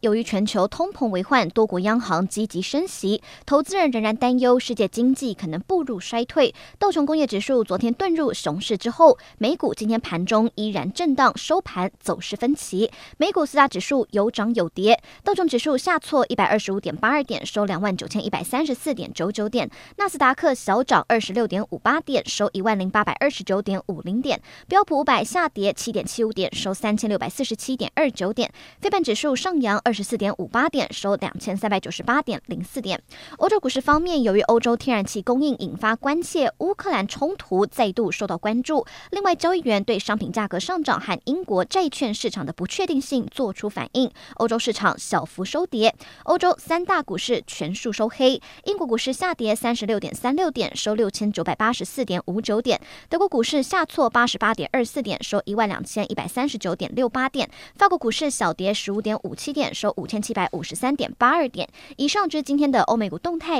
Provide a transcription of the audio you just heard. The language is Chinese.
由于全球通膨为患，多国央行积极升息，投资人仍然担忧世界经济可能步入衰退。道琼工业指数昨天遁入熊市之后，美股今天盘中依然震荡收盘，走势分歧。美股四大指数有涨有跌，道琼指数下挫一百二十五点八二点，收两万九千一百三十四点九九点；纳斯达克小涨二十六点五八点，收一万零八百二十九点五零点；标普五百下跌七点七五点，收三千六百四十七点二九点；费半指数上扬。二十四点五八点，收两千三百九十八点零四点。欧洲股市方面，由于欧洲天然气供应引发关切，乌克兰冲突再度受到关注。另外，交易员对商品价格上涨和英国债券市场的不确定性做出反应，欧洲市场小幅收跌。欧洲三大股市全数收黑，英国股市下跌三十六点三六点，收六千九百八十四点五九点。德国股市下挫八十八点二四点，收一万两千一百三十九点六八点。法国股市小跌十五点五七点。收五千七百五十三点八二点。以上就是今天的欧美股动态。